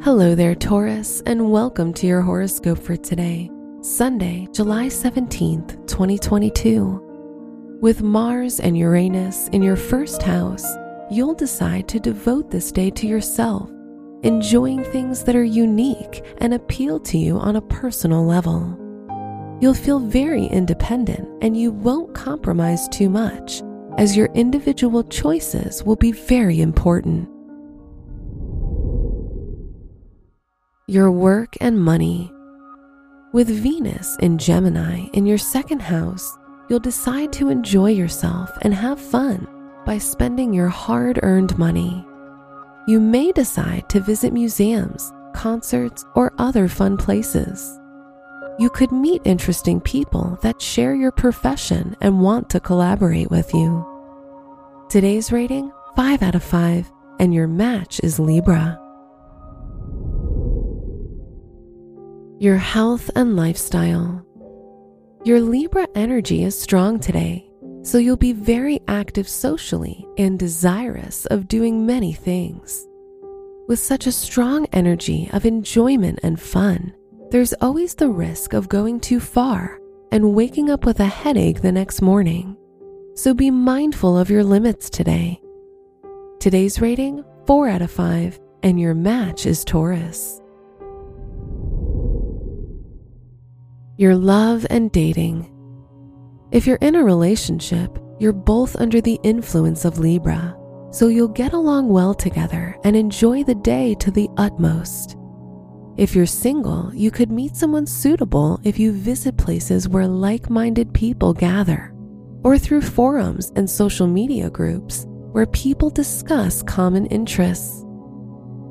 Hello there, Taurus, and welcome to your horoscope for today, Sunday, July 17th, 2022. With Mars and Uranus in your first house, you'll decide to devote this day to yourself, enjoying things that are unique and appeal to you on a personal level. You'll feel very independent and you won't compromise too much, as your individual choices will be very important. Your work and money. With Venus in Gemini in your second house, you'll decide to enjoy yourself and have fun by spending your hard earned money. You may decide to visit museums, concerts, or other fun places. You could meet interesting people that share your profession and want to collaborate with you. Today's rating 5 out of 5, and your match is Libra. Your health and lifestyle. Your Libra energy is strong today, so you'll be very active socially and desirous of doing many things. With such a strong energy of enjoyment and fun, there's always the risk of going too far and waking up with a headache the next morning. So be mindful of your limits today. Today's rating 4 out of 5, and your match is Taurus. Your love and dating. If you're in a relationship, you're both under the influence of Libra, so you'll get along well together and enjoy the day to the utmost. If you're single, you could meet someone suitable if you visit places where like minded people gather, or through forums and social media groups where people discuss common interests.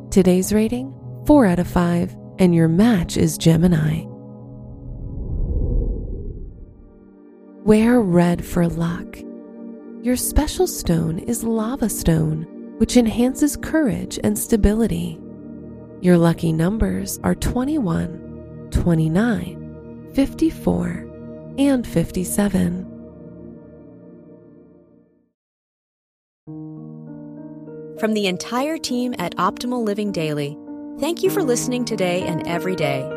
Today's rating 4 out of 5, and your match is Gemini. Wear red for luck. Your special stone is lava stone, which enhances courage and stability. Your lucky numbers are 21, 29, 54, and 57. From the entire team at Optimal Living Daily, thank you for listening today and every day